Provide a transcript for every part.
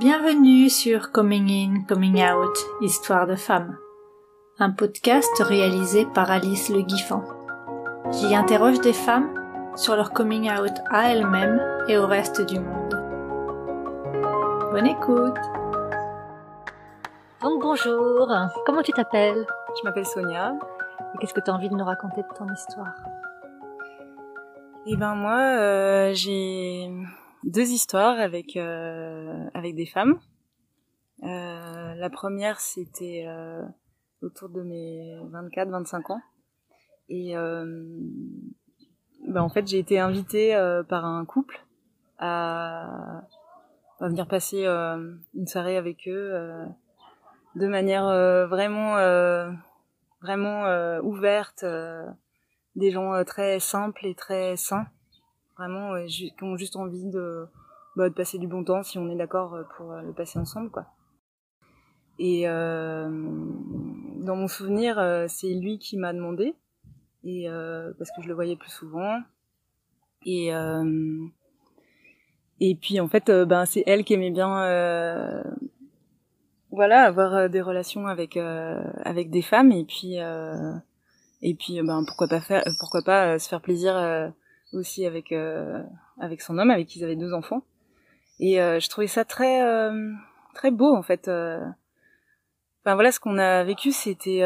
Bienvenue sur Coming In, Coming Out, Histoire de femmes, un podcast réalisé par Alice Le Guiffant. J'y interroge des femmes sur leur coming out à elles-mêmes et au reste du monde. Bonne écoute Donc bonjour, comment tu t'appelles? Je m'appelle Sonia. Et qu'est-ce que tu as envie de nous raconter de ton histoire? Eh ben moi, euh, j'ai deux histoires avec euh, avec des femmes. Euh, la première, c'était euh, autour de mes 24-25 ans. Et ben en fait, j'ai été invitée par un couple à, à venir passer une soirée avec eux de manière vraiment vraiment ouverte, des gens très simples et très sains vraiment qui ont juste envie de, bah, de passer du bon temps si on est d'accord euh, pour euh, le passer ensemble quoi. Et euh, dans mon souvenir, euh, c'est lui qui m'a demandé et euh, parce que je le voyais plus souvent et et puis en fait ben c'est elle qui aimait bien voilà avoir des relations avec avec des femmes et puis et puis ben pourquoi pas faire pourquoi pas se faire plaisir aussi avec euh, avec son homme, avec qui ils avaient deux enfants. Et euh, je trouvais ça très euh, très beau en fait. Enfin voilà, ce qu'on a vécu, c'était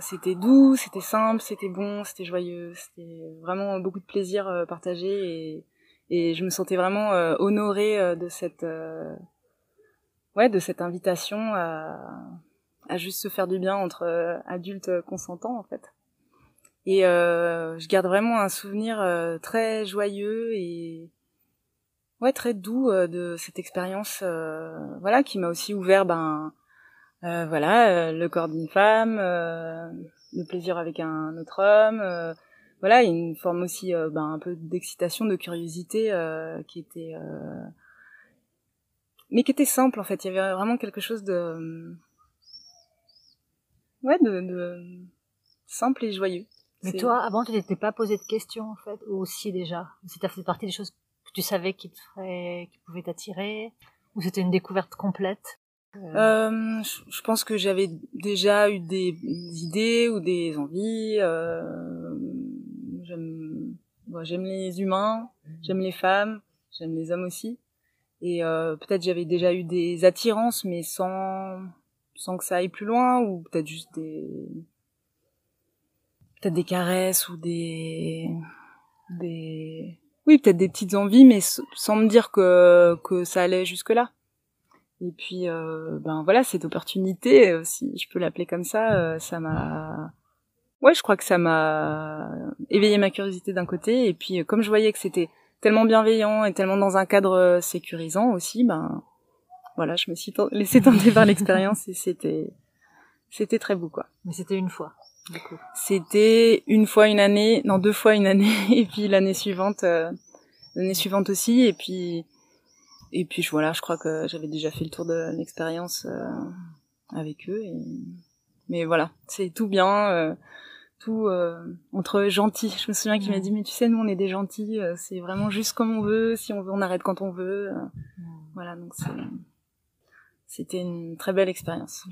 c'était doux, c'était simple, c'était bon, c'était joyeux, c'était vraiment beaucoup de plaisir partagé et et je me sentais vraiment honorée de cette ouais de cette invitation à à juste se faire du bien entre adultes consentants en fait. Et euh, je garde vraiment un souvenir euh, très joyeux et ouais très doux euh, de cette expérience, euh, voilà, qui m'a aussi ouvert ben voilà le corps d'une femme, le plaisir avec un autre homme, voilà, une forme aussi ben un peu d'excitation, de curiosité qui était mais qui était simple en fait. Il y avait vraiment quelque chose de ouais de, de simple et joyeux. Mais toi, avant, tu t'étais pas posé de questions, en fait, ou aussi déjà? C'était fait partie des choses que tu savais qui te feraient, qui pouvaient t'attirer? Ou c'était une découverte complète? Euh... Euh, je pense que j'avais déjà eu des idées ou des envies. Euh, j'aime, bon, les humains, j'aime les femmes, j'aime les hommes aussi. Et euh, peut-être j'avais déjà eu des attirances, mais sans sans que ça aille plus loin, ou peut-être juste des peut-être des caresses ou des des oui peut-être des petites envies mais sans me dire que que ça allait jusque là et puis euh, ben voilà cette opportunité euh, si je peux l'appeler comme ça euh, ça m'a ouais je crois que ça m'a éveillé ma curiosité d'un côté. Et puis comme je voyais que c'était tellement bienveillant et tellement dans un cadre sécurisant aussi ben voilà je me suis laissé tenter par l'expérience et c'était c'était très beau quoi. Mais c'était une fois c'était une fois une année, non deux fois une année, et puis l'année suivante, euh, l'année suivante aussi, et puis et puis voilà, je crois que j'avais déjà fait le tour de l'expérience euh, avec eux. Et... Mais voilà, c'est tout bien, euh, tout entre gentils. Je me souviens qu'il m'a dit mais tu sais nous on est des gentils, c'est vraiment juste comme on veut, si on veut on arrête quand on veut. Voilà donc c'était une très belle expérience.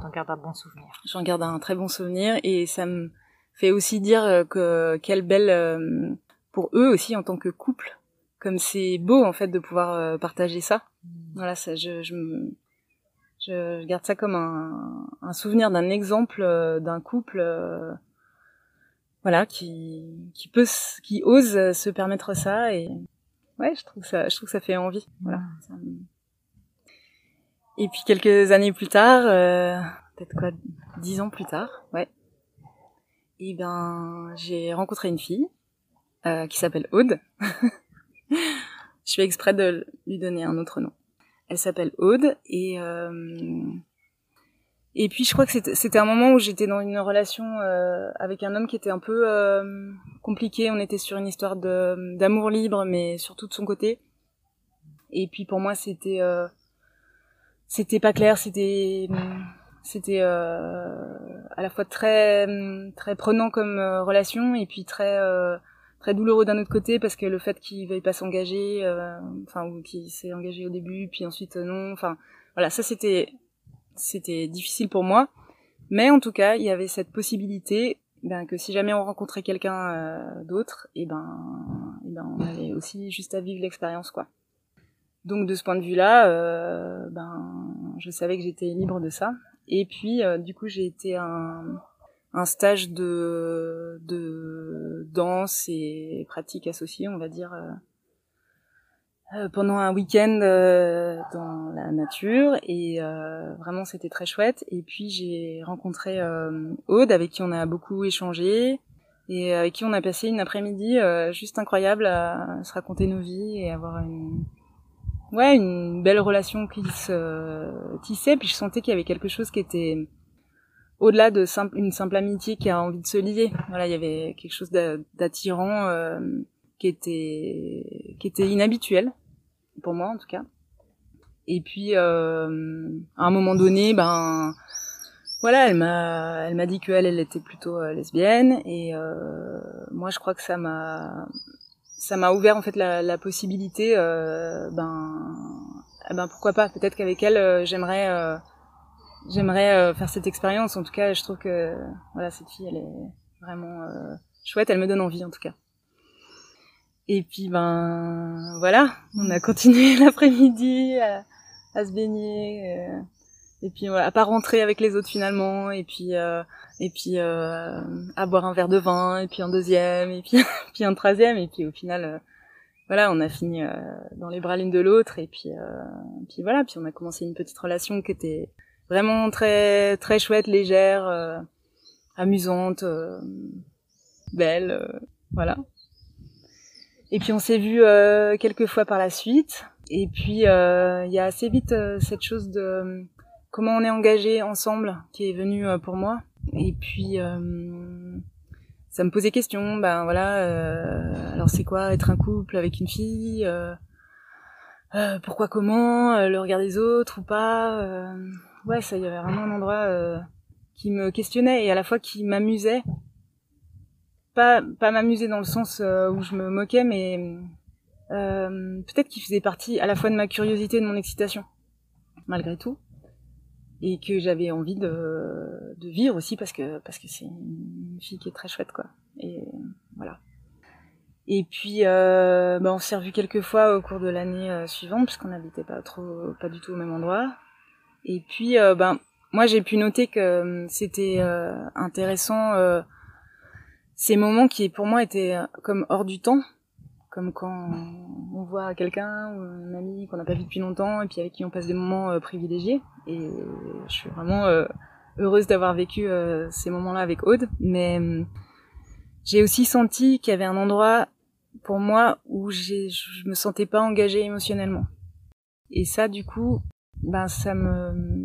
J'en garde un bon souvenir. J'en garde un très bon souvenir et ça me fait aussi dire euh, que quelle belle euh, pour eux aussi en tant que couple, comme c'est beau en fait de pouvoir euh, partager ça. Mm. Voilà, ça, je, je, je, garde ça comme un, un souvenir d'un exemple d'un couple, voilà, qui qui peut, qui ose se permettre ça et ouais, je trouve ça, je trouve que ça fait envie. Voilà. Mm. Et puis quelques années plus tard, euh, peut-être quoi, dix ans plus tard, ouais. Et ben, j'ai rencontré une fille euh, qui s'appelle Aude. Je fais exprès de lui donner un autre nom. Elle s'appelle Aude et euh, et puis je crois que c'était un moment où j'étais dans une relation euh, avec un homme qui était un peu euh, compliqué. On était sur une histoire d'amour libre, mais surtout de son côté. Et puis pour moi, c'était euh, c'était pas clair, c'était c'était euh, à la fois très très prenant comme euh, relation et puis très euh, très douloureux d'un autre côté parce que le fait qu'il veuille pas s'engager, enfin ou qu'il s'est engagé au début puis ensuite non, enfin voilà ça c'était c'était difficile pour moi, mais en tout cas il y avait cette possibilité ben que si jamais on rencontrait quelqu'un d'autre, et ben et ben on avait aussi juste à vivre l'expérience quoi. Donc de ce point de vue-là, euh, ben je savais que j'étais libre de ça. Et puis du coup j'ai été un stage de, danse et pratique associée, on va dire, euh, euh pendant un week-end euh, dans la nature et euh, vraiment c'était très chouette. Et puis j'ai rencontré Aude avec qui on a beaucoup échangé et avec qui on a passé une après-midi juste incroyable à se raconter nos vies et avoir une ouais une belle relation qui se tissait. Puis je sentais qu'il y avait quelque chose qui était au-delà de simple, une simple amitié qui a envie de se lier. Voilà, il y avait quelque chose d'attirant euh, qui était qui était inhabituel pour moi en tout cas. Et puis euh, à un moment donné, ben voilà, elle m'a elle m'a dit qu'elle elle était plutôt euh, lesbienne et euh, moi je crois que ça m'a ça m'a ouvert en fait la, la possibilité euh, ben eh ben pourquoi pas peut-être qu'avec elle j'aimerais j'aimerais euh, faire cette expérience. En tout cas, je trouve que voilà, cette fille, elle est vraiment euh, chouette. Elle me donne envie, en tout cas. Et puis ben voilà, on a continué l'après-midi à, à, se baigner. Euh, et puis voilà, à pas rentrer avec les autres finalement. Et puis et puis à boire un verre de vin. Et puis un deuxième. Et puis puis un troisième. Et puis au final voilà, on a fini dans les bras l'une de l'autre et puis euh, voilà, puis on a commencé une petite relation qui était vraiment très très chouette, légère, euh, amusante, euh, belle, euh, voilà. Et puis on s'est vu quelques fois par la suite. Et puis il y a assez vite cette chose de comment on est engagé ensemble qui est venue pour moi. Et puis ça me posait question. Ben voilà, alors c'est quoi être un couple avec une fille Pourquoi comment Le regard des autres ou pas ouais, ça y avait vraiment un endroit euh, qui me questionnait et à la fois qui m'amusait. Pas, pas m'amuser dans le sens euh, où je me moquais, mais euh, peut-être qu'il faisait partie à la fois de ma curiosité et de mon excitation, malgré tout, et que j'avais envie de, vivre aussi parce que parce que c'est une fille qui est très chouette, quoi. Et voilà. Et puis, euh, bah, on s'est revu quelques fois au cours de l'année suivante, puisqu'on n'habitait pas trop, pas du tout au même endroit. Et puis, euh, ben, moi, j'ai pu noter que euh, c'était euh, intéressant ces moments qui, pour moi, étaient comme hors du temps, comme quand on voit quelqu'un ou un ami qu'on n'a pas vu depuis longtemps et puis avec qui on passe des moments privilégiés. Et je suis vraiment heureuse d'avoir vécu ces moments-là avec Aude. Mais j'ai aussi senti qu'il y avait un endroit pour moi où je me sentais pas engagée émotionnellement. Et ça, du coup, ben ça me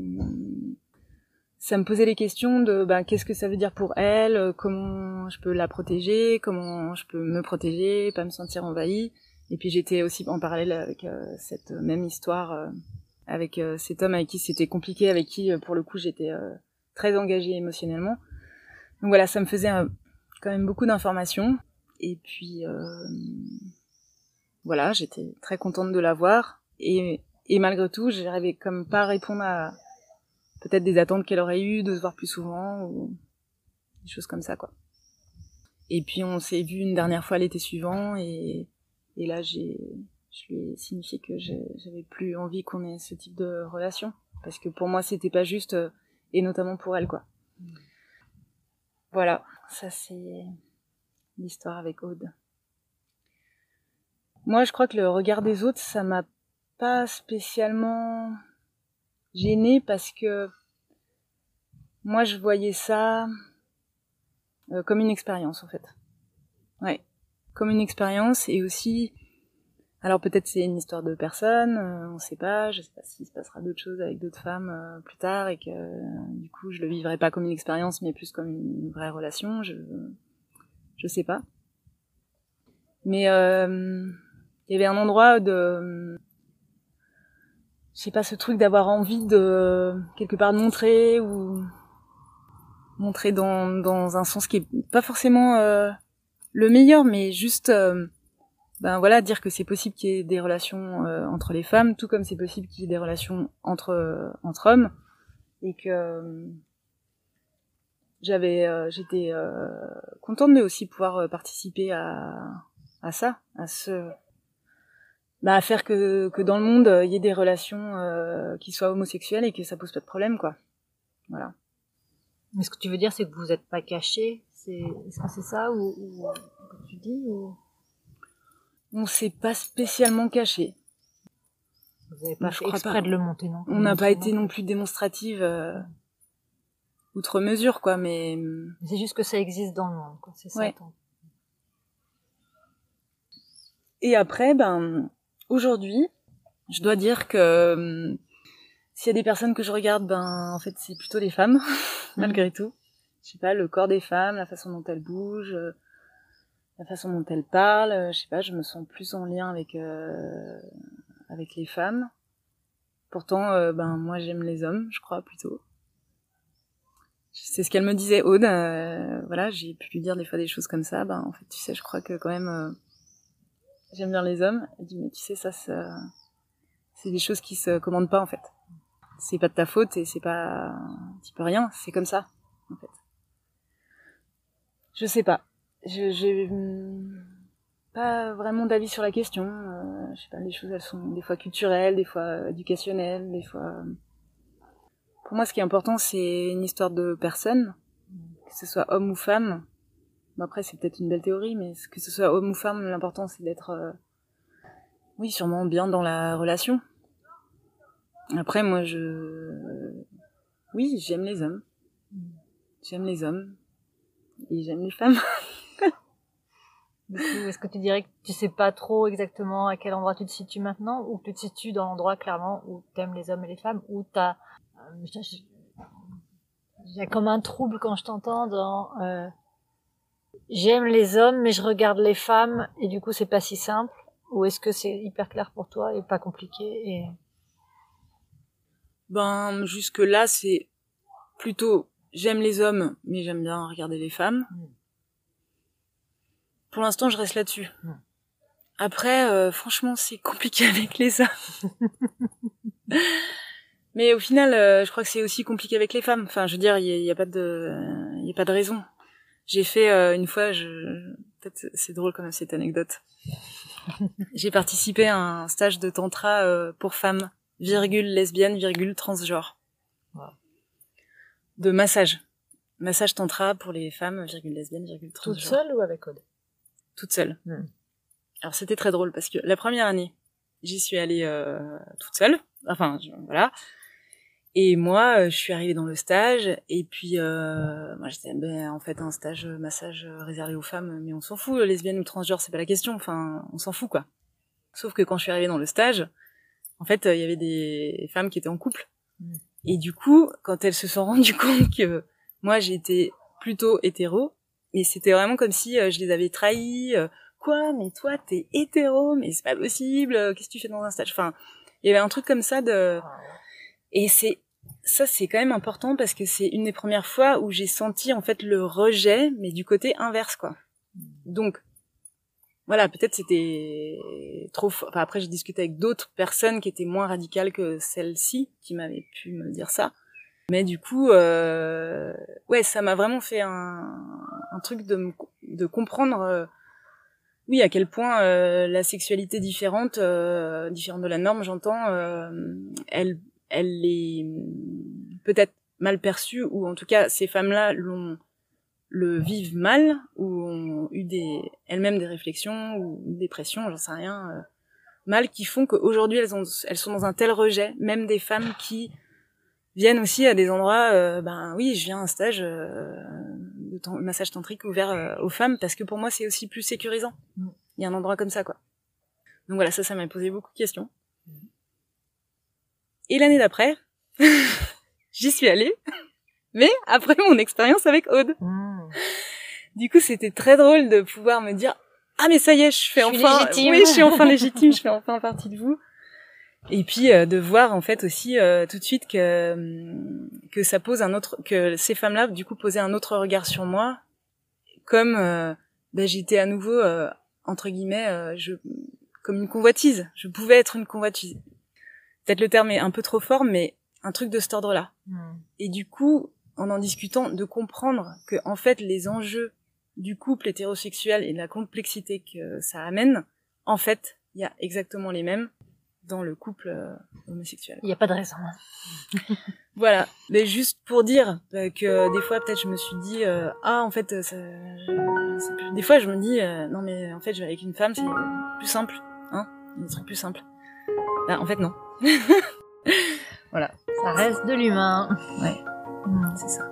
ça me posait les questions de ben qu'est-ce que ça veut dire pour elle, comment je peux la protéger, comment je peux me protéger, pas me sentir envahie. Et puis j'étais aussi en parallèle avec euh, cette même histoire euh, avec euh, cet homme avec qui c'était compliqué, avec qui pour le coup j'étais très engagée émotionnellement. Donc voilà, ça me faisait quand même beaucoup d'informations. Et puis voilà, j'étais très contente de l'avoir. Et et malgré tout, j'arrivais comme pas à répondre à peut-être des attentes qu'elle aurait eues, de se voir plus souvent, ou des choses comme ça, quoi. Et puis on s'est vu une dernière fois l'été suivant, et, et là j'ai, je lui ai signifié que j'avais plus envie qu'on ait ce type de relation, parce que pour moi c'était pas juste, euh, et notamment pour elle, quoi. Voilà, ça c'est l'histoire avec Aude. Moi, je crois que le regard des autres, ça m'a pas spécialement gênée parce que moi je voyais ça euh, comme une expérience en fait. Ouais, comme une expérience et aussi alors peut-être c'est une histoire de personne, euh, on sait pas, je sais pas s'il se passera d'autres choses avec d'autres femmes euh, plus tard et que du coup je le vivrai pas comme une expérience mais plus comme une vraie relation, je je sais pas. Mais il y avait un endroit de je sais pas ce truc d'avoir envie de quelque part de montrer ou montrer dans dans un sens qui est pas forcément euh, le meilleur, mais juste, euh, ben voilà, dire que c'est possible qu'il y ait des relations euh, entre les femmes, tout comme c'est possible qu'il y ait des relations entre entre hommes, et que j'avais, j'étais contente de aussi pouvoir participer à à ça, à ce bah, à faire que, que dans le monde il y ait des relations qui soient homosexuelles et que ça pose pas de problème quoi. Voilà. Mais ce que tu veux dire, c'est que vous n'êtes pas caché. C'est, est-ce que c'est ça ou, ou que tu dis ou... On s'est pas spécialement caché. Vous n'avez pas fait exprès de le monter non? On n'a pas été non? plus démonstrative euh, outre mesure, quoi. Mais c'est juste que ça existe dans le monde, quoi. C'est ça. Et après, ben aujourd'hui, je dois dire que hum, s'il y a des personnes que je regarde, ben en fait c'est plutôt des femmes, malgré tout. Je sais pas, le corps des femmes, la façon dont elles bougent, euh, la façon dont elles parlent. Euh, je sais pas, je me sens plus en lien avec euh, avec les femmes. Pourtant, ben moi j'aime les hommes, je crois plutôt. C'est ce qu'elle me disait, Aude. voilà, j'ai pu lui dire des fois des choses comme ça. Ben en fait, tu sais, je crois que quand même j'aime bien les hommes. Elle dit mais tu sais ça, c'est des choses qui se commandent pas en fait. C'est pas de ta faute et c'est pas tu peux rien. C'est comme ça en fait. Je sais pas. Je j'ai pas vraiment d'avis sur la question. Euh, je sais pas les choses elles sont des fois culturelles des fois éducationnelles des fois pour moi ce qui est important c'est une histoire de personne que ce soit homme ou femme bon, après c'est peut-être une belle théorie mais que ce soit homme ou femme l'important c'est d'être euh, oui sûrement bien dans la relation après, moi, je... Oui, j'aime les hommes. J'aime les hommes. Et j'aime les femmes. est-ce que tu dirais que tu sais pas trop exactement à quel endroit tu te situes maintenant, ou que tu te situes dans l'endroit clairement où t'aimes les hommes et les femmes, ou t'as... Il y a comme un trouble quand je t'entends dans... Euh, j'aime les hommes, mais je regarde les femmes, et du coup, c'est pas si simple. Ou est-ce que c'est hyper clair pour toi et pas compliqué et... Ben jusque là c'est plutôt j'aime les hommes mais j'aime bien regarder les femmes. Mm. Pour l'instant je reste là-dessus. Mm. Après euh, franchement c'est compliqué avec les hommes. mais au final euh, je crois que c'est aussi compliqué avec les femmes. Enfin je veux dire il y, a, pas de il y a pas de raison. J'ai fait euh, une fois je peut-être c'est drôle quand même cette anecdote. J'ai participé à un stage de tantra pour femmes virgule lesbienne, virgule transgenre. De massage. Massage tantra pour les femmes, virgule lesbienne, virgule transgenre. Toute seule ou avec Aude? Toute seule. Hmm. Alors c'était très drôle parce que la première année, j'y suis allée euh, toute seule. Enfin, voilà. Et moi, euh, je suis arrivée dans le stage, et puis euh, moi j'étais ben, en fait un stage massage réservé aux femmes, mais on s'en fout, lesbienne ou transgenre, c'est pas la question. Enfin, on s'en fout quoi. Sauf que quand je suis arrivée dans le stage, en fait, il y avait des femmes qui étaient en couple. Mm. Et du coup, quand elles se sont rendues compte que moi j'étais plutôt hétéro, et c'était vraiment comme si euh, je les avais trahis. Euh, quoi? Mais toi, t'es hétéro? Mais c'est pas possible. Euh, qu'est-ce que tu fais dans un stage? Enfin, il y avait un truc comme ça de. Et c'est ça, c'est quand même important parce que c'est une des premières fois où j'ai senti en fait le rejet, mais du côté inverse, quoi. Donc, voilà, peut-être c'était trop. Enfin, après, j'ai discuté avec d'autres personnes qui étaient moins radicales que celle-ci, qui m'avaient pu me dire ça. Mais du coup, euh, ouais, ça m'a vraiment fait un, truc de, de comprendre, euh, oui, à quel point euh, la sexualité différente, euh, différente de la norme, j'entends, euh, elle, elle est peut-être mal perçue, ou en tout cas, ces femmes-là l'ont le vivent mal ou ont eu des elles-mêmes des réflexions ou des pressions, j'en sais rien, euh, mal qui font qu'aujourd'hui elles ont elles sont dans un tel rejet, même des femmes qui viennent aussi à des endroits euh, ben oui, je viens à un stage euh, de massage tantrique ouvert aux femmes parce que pour moi c'est aussi plus sécurisant. Mm. Il y a un endroit comme ça quoi. Donc voilà, ça ça m'a posé beaucoup de questions. Et l'année d'après, j'y suis allée mais après mon expérience avec Aude. Hmm. Du coup, c'était très drôle de pouvoir me dire ah mais ça y est, je fais enfin oui, je suis enfin légitime, je fais enfin partie de vous. Et puis euh, de voir en fait aussi euh, tout de suite que hum, que ça pose un autre que ces femmes-là du coup posaient un autre regard sur moi comme euh, ben, j'étais à nouveau euh, entre guillemets euh, je comme une convoitise. Je pouvais être une convoitise. Peut-être le terme est un peu trop fort, mais un truc de cet ordre-là. Hmm. Et du coup, en en discutant, de comprendre que en fait les enjeux du couple hétérosexuel et de la complexité que ça amène, en fait, il y a exactement les mêmes dans le couple euh, homosexuel. Il n'y a pas de raison. Voilà, mais juste pour dire euh, que des fois peut-être je me suis dit euh, ah en fait ça, des fois je me dis non mais en fait je vais avec une femme c'est plus simple hein des trucs plus simples. Bah, en fait non. Ça reste de l'humain. Ouais. Hmm. C'est ça.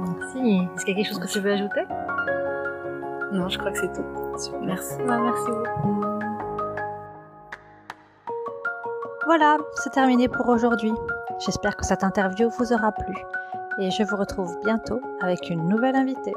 Merci. Est-ce qu'il y a quelque chose que tu veux ajouter? Non, je crois que c'est tout. Merci. Merci beaucoup. Voilà, c'est terminé pour aujourd'hui. J'espère que cette interview vous aura plu et je vous retrouve bientôt avec une nouvelle invitée.